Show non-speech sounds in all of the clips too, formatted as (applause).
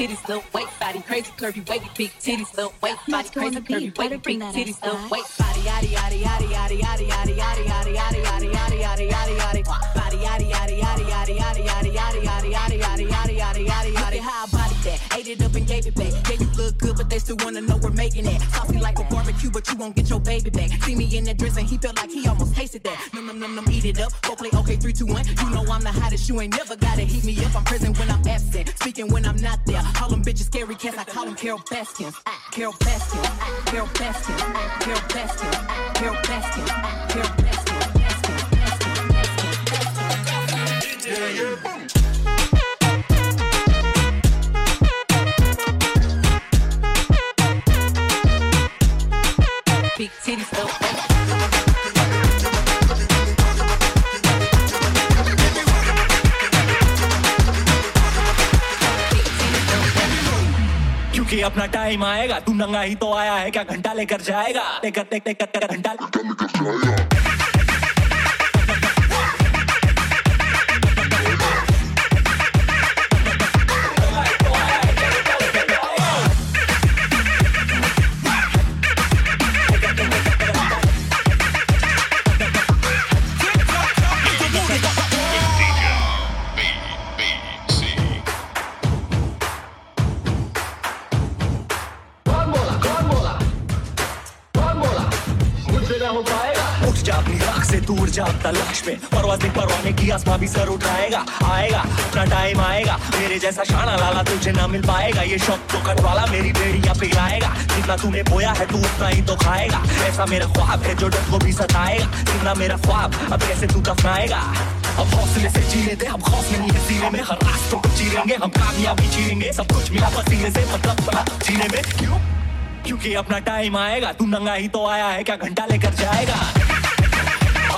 titties, little waist body, crazy curvy, wavy, big titties, little waist body, crazy curvy, wavy, big titties, little waist body, yaddy yaddy yaddy yaddy yaddy yaddy yaddy yaddy yaddy yaddy yaddy yaddy yaddy yaddy body yaddy yaddy yaddy yaddy yaddy yaddy yaddy yaddy yaddy yaddy yaddy yaddy yaddy yaddy how I body that, ate it up and gave it back. Yeah, you look good, but they still wanna know making it. Saucy like a barbecue, but you won't get your baby back. See me in that dress and he felt like he almost tasted that. Num num num num, eat it up. Go play okay, three two one. You know I'm the hottest. You ain't never gotta heat me up. I'm present when I'm absent, speaking when I'm not there. Call them bitches scary cats. I call them Carole Baskins. Carole Baskins. Carole Baskins. Carole Baskins. Carole Baskins. Carole Baskins. Yeah, yeah. अपना time आएगा। तू नंगा ही तो आया है, क्या घंटा लेकर जाएगा? लेकर घंटा तलाश में। परवाज देख परवाने की आसमां भी सर उठाएगा, आएगा, अपना टाइम आएगा। मेरे जैसा शाना लाला तुझे ना मिल पाएगा। ये शौक तो कट वाला मेरी बेड़ियाँ पिघलाएगा जितना तूने बोया है, तू उतना ही तो खाएगा। ऐसा मेरा ख्वाब है जो डर को भी सताएगा। जितना मेरा ख्वाब, अब कैसे तू दफनाएगा? अब हौसले से जीने दे हम खौफ नहीं है सीने में। हर रास्तों को चीरेंगे, हम कामयाबी चीरेंगे। सब कुछ मिला पसीने से मतलब बड़ा जीने में। क्यों? क्योंकि अपना टाइम आएगा। तू नंगा ही तो आया है, क्या घंटा लेकर जाएगा?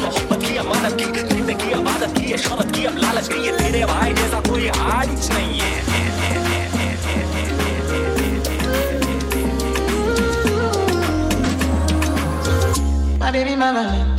मोहब्बत की अमानत की ज़िंदगी की इबादत की है शौहरत की अब लालच की है तेरे भाई जैसा कोई हारिज नहीं है baby, my Valentine. And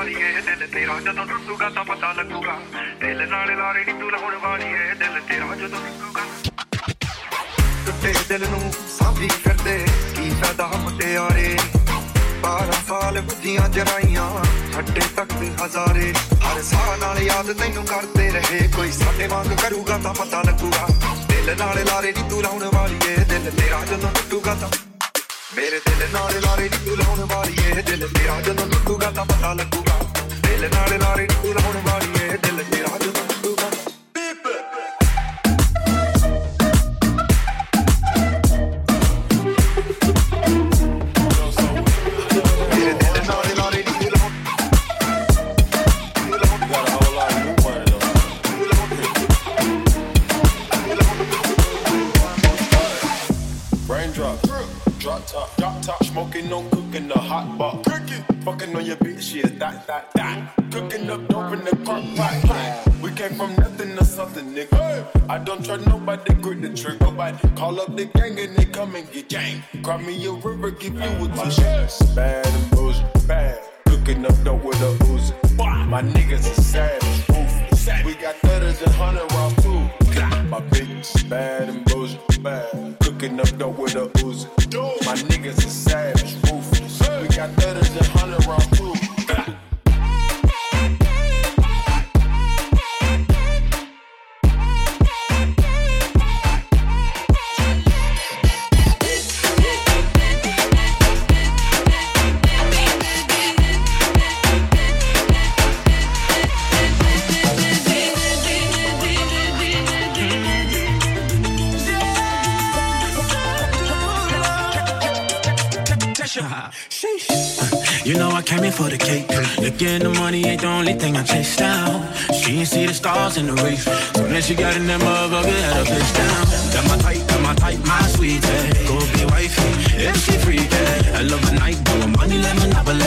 ਜਦੋਂ ਟੁੱਟੂਗਾ ਤਾਂ ਪਤਾ ਲੱਗੂਗਾ ਦਿਲ ਨਾਲ ਲਾਰੇ ਨਹੀਂ ਤੂੰ ਲਾਉਣ ਵਾਲੀ ਏ ਦਿਲ ਤੇਰਾ ਜਦੋਂ ਟੁੱਟੂਗਾ ਟੁੱਟੇ ਦਿਲ ਨੂੰ ਸਾਂਭੀ ਫਿਰਦੇ ਕੀ ਫਾਇਦਾ ਮੁਟਿਆਰੇ 12 ਸਾਲ ਬੁੱਧੀਆਂ ਜਰਾਈਆਂ ਛੱਡੇ ਤੱਕ ਹਜ਼ਾਰੇ ਹਰ ਸਾਹ ਨਾਲ ਯਾਦ ਤੈਨੂੰ ਕਰਦੇ ਰਹੇ ਕੋਈ ਸਾਡੇ ਵਾਂਗ ਕਰੂਗਾ ਤਾਂ ਪਤਾ ਲੱਗੂਗਾ ਦਿਲ ਨਾਲ ਲਾਰੇ ਨਹੀਂ ਤੂੰ ਲਾਉਣ ਵਾਲੀ ਏ ਦਿਲ ਤੇਰਾ ਜਦੋਂ ਟੁੱਟੂਗਾ ਤਾਂ ਮੇਰੇ ਦਿਲ ਨਾਲ ਲਾਰੇ ਨੀ ਤੂੰ ਲਾਉਣ ਵਾਲੀ ਏ ਦਿਲ ਤੇਰਾ ਜਦੋਂ ਟੁੱਟੂਗਾ ਤਾਂ ਪਤਾ ਲੱਗੂਗਾ। ਦਿਲ ਨਾਲ ਲਾਰੇ ਨੀ ਤੂੰ ਲਾਉਣ ਵਾਲੀ ਏ ਦਿਲ ਤੇਰਾ ਜਦੋਂ top, drop top, smoking, no cooking, in the hot pot. Cooking, fucking on your bitch, yeah, that, that, that. Cooking up dope in the crock pot. We came from nothing to something, nigga. I don't trust nobody, grip the trigger. Nobody call up the gang and they come and get gang. Cry me a river, give you a tissue. Bad and bullshit, bad. Cooking up dope with a Uzi. My niggas are savage, ruthless. We got thudders and hundred rounds too. My bitch bad and bullshit, bad. Cooking up dope with a Uzi. My niggas are savage, ruthless. We got thudders and hundred rounds too. (laughs) You know I came in for the cake. Looking the money ain't the only thing I chase down. She ain't see the stars in the race. So then she got in that motherfucker, had her face down. Got my type, got my type, my sweet Go be wifey, if she free I love a night, but money like Monopoly.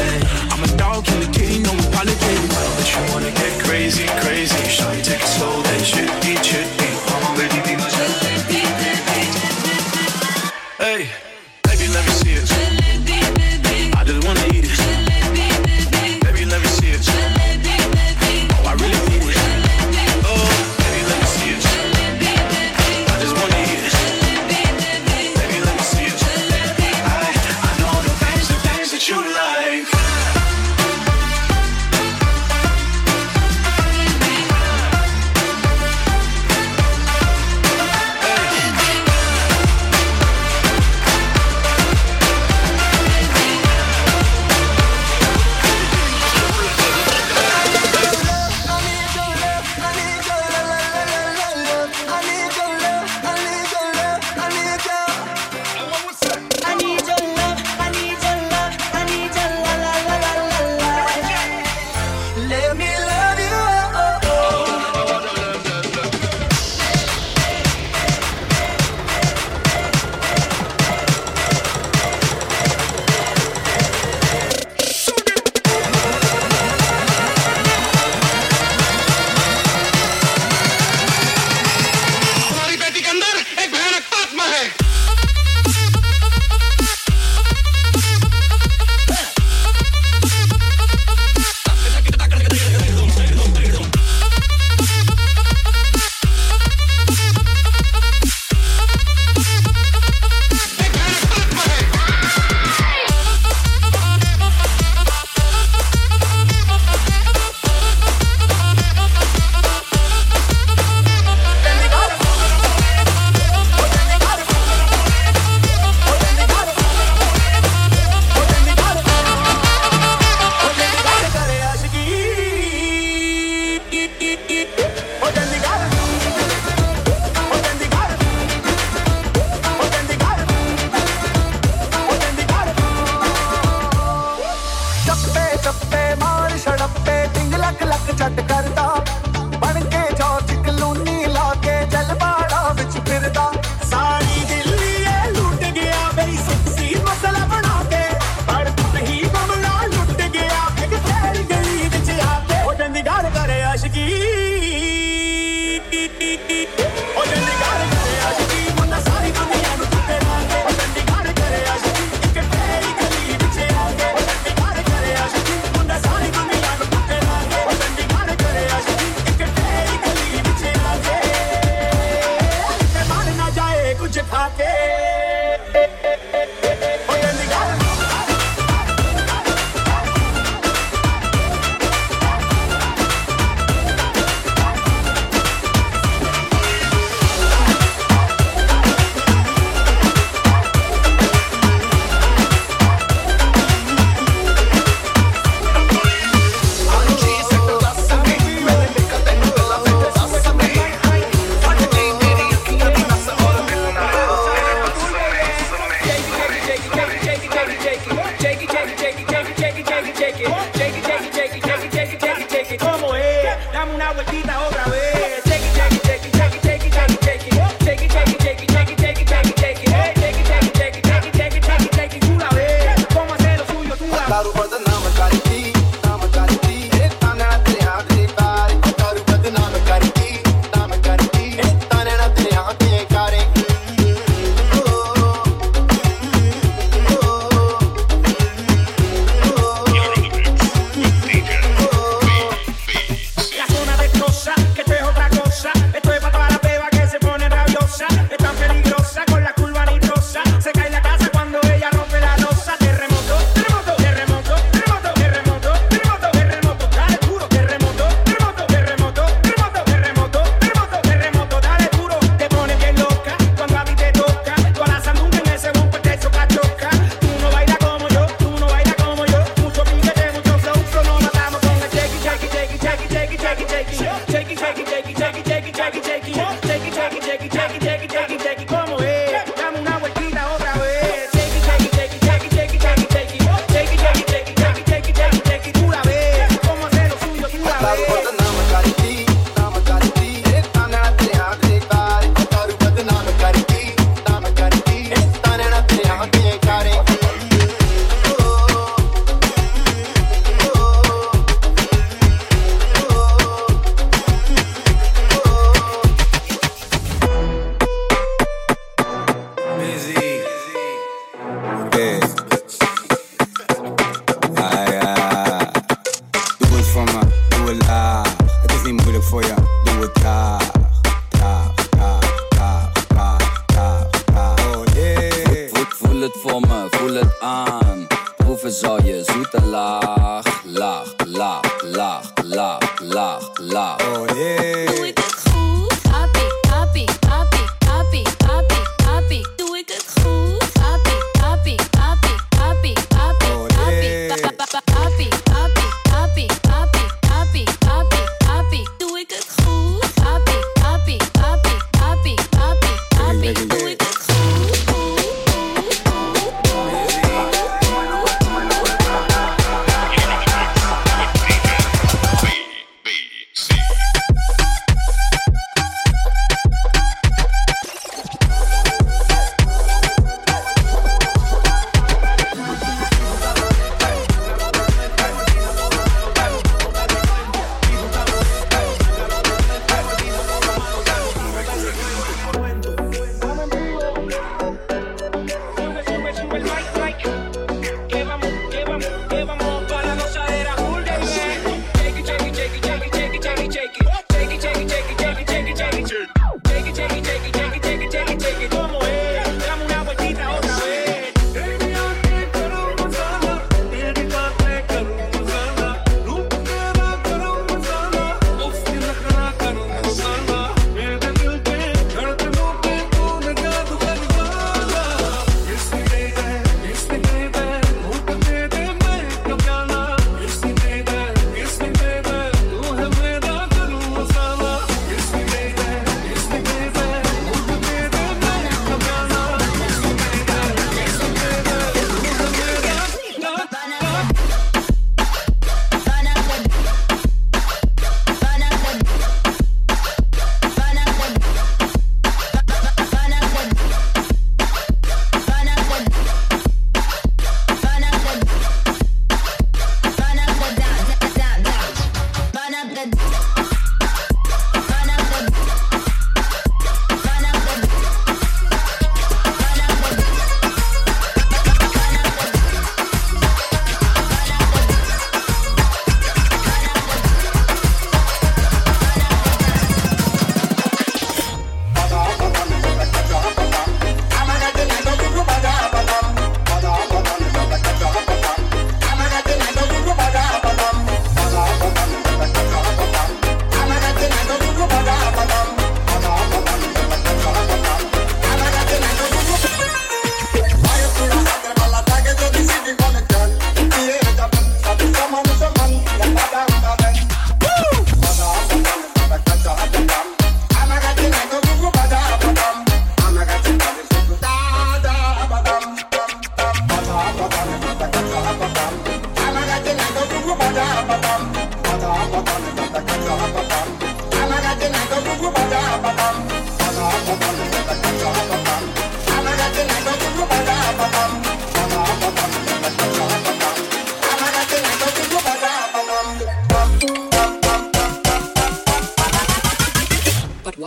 I'm a dog, kill a kitty, no apology. But you wanna get crazy, crazy. Shawty take it slow, then shit beat, shit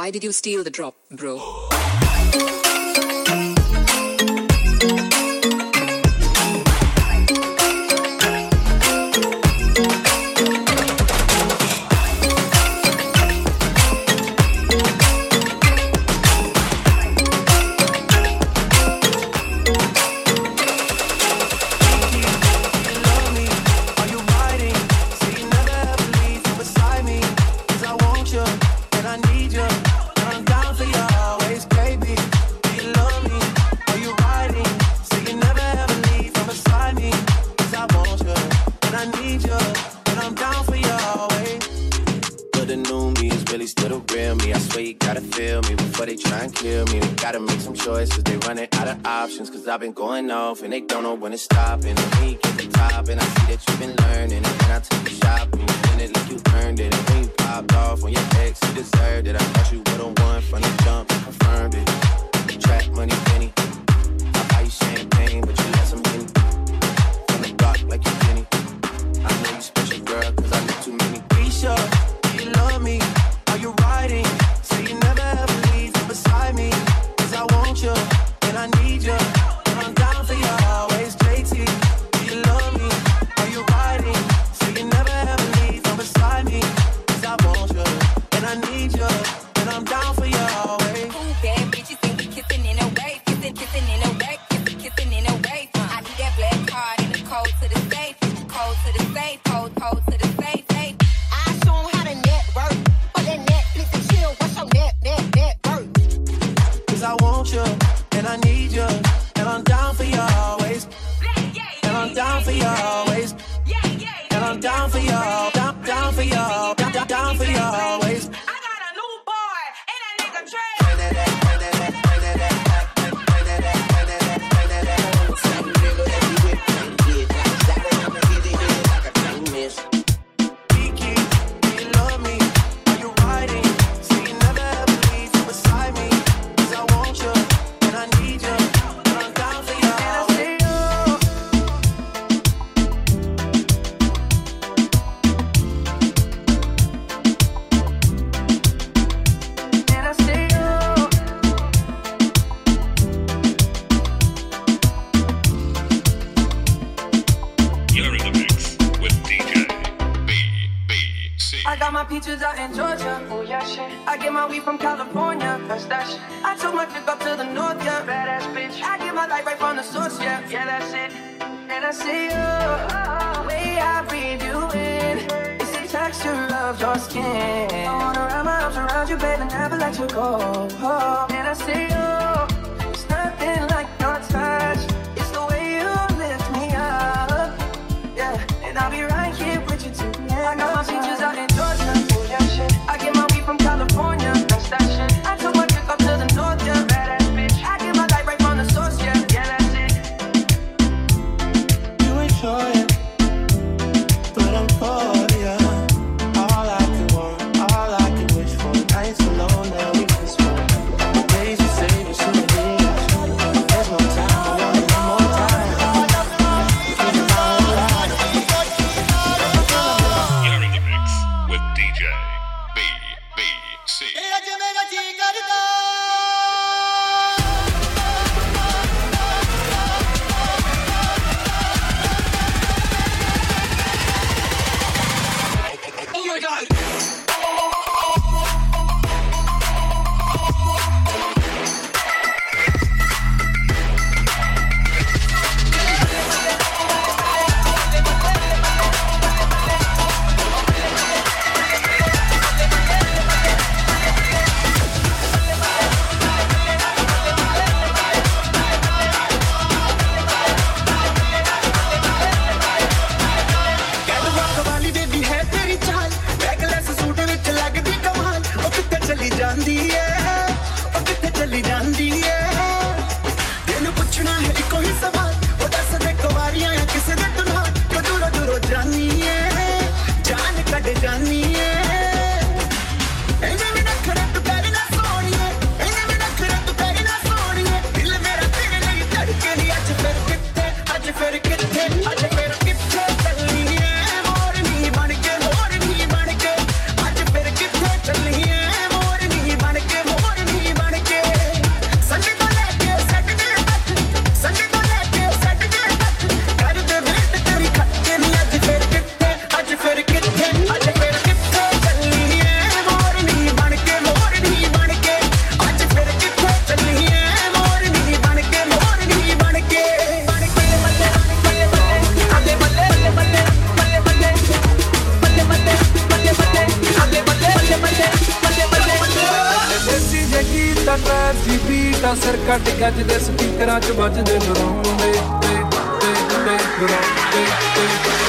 Why did you steal the drop, bro? (gasps) (laughs) I've been going off and they don't know when to stop. And we get the top and I see that you've been learning and I take you shopping. yeah. I took my trip up to the north, yeah. Badass bitch. I get my life right from the source, yeah. Yeah, that's it. And I see you. The way I breathe you in. It's the texture of your skin. I wanna wrap my arms around you, baby, never let you go. And I see you. It's nothing like ਤਾਂ ਸਿਰ ਕੱਟ ਗੱਜਦੇ ਸਪੀਕਰਾਂ 'ਚ ਵੱਜਦੇ ਡਰਾਉਂਦੇ ਤੇ ਤੇ ਤੇ ਡਰਾਉਂਦੇ ਤੇ ਹੰਬੋ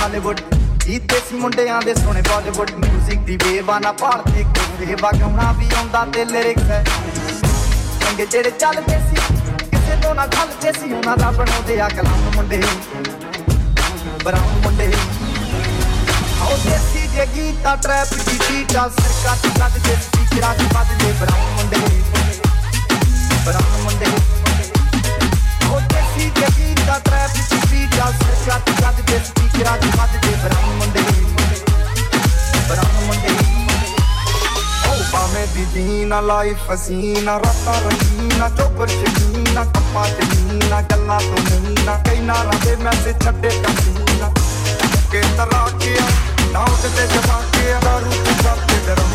ਹਾਲੀਵੁੱਡ ਇਹ ਦੇਸੀ ਮੁੰਡਿਆਂ ਦੇ ਸੋਹਣੇ ਬਾਲੀਵੁੱਡ। 뮤직 ਦੀ ਵੇਵਾਨਾ ਭਾਲਦੇ ਕੋਈ ਵਗਾਉਣਾ ਵੀ ਆਉਂਦਾ ਤੇ ਲਿਰਿਕਸ ਹੈ। ਚੰਗੇ ਜਿਹੜੇ ਚੱਲਦੇ ਸੀ, ਕਿਸੇ ਤੋਂ ਨਾ ਖਲਦੇ ਸੀ, ਉਹਨਾਂ ਦਾ ਬਣਾਉਂਦੇ ਆ ਕਲਾਮ ਮੁੰਡੇ। ਬਰਾਉਨ ਮੁੰਡੇ। ਆਓ ਦੇਸੀ ਜੇ ਗੀਤਾ ਟਰੈਪ ਦੀ ਬੀਟਾ ਸਰਕਾ ਤੇ ਕੱਢ ਦੇ ਸਪੀਕਰਾਂ ਚ ਵੱਜਦੇ ਬਰਾਉਨ ਮੁੰਡੇ। हसीना लाइफ हसीना रता रहीना चोपर शकीना कप्पा जमीना गल्ला तो नहीं ना कई ना रहे मैं से छड्डे कसीना के तरा के डाउट ते जमा के दारू के साथ के डरम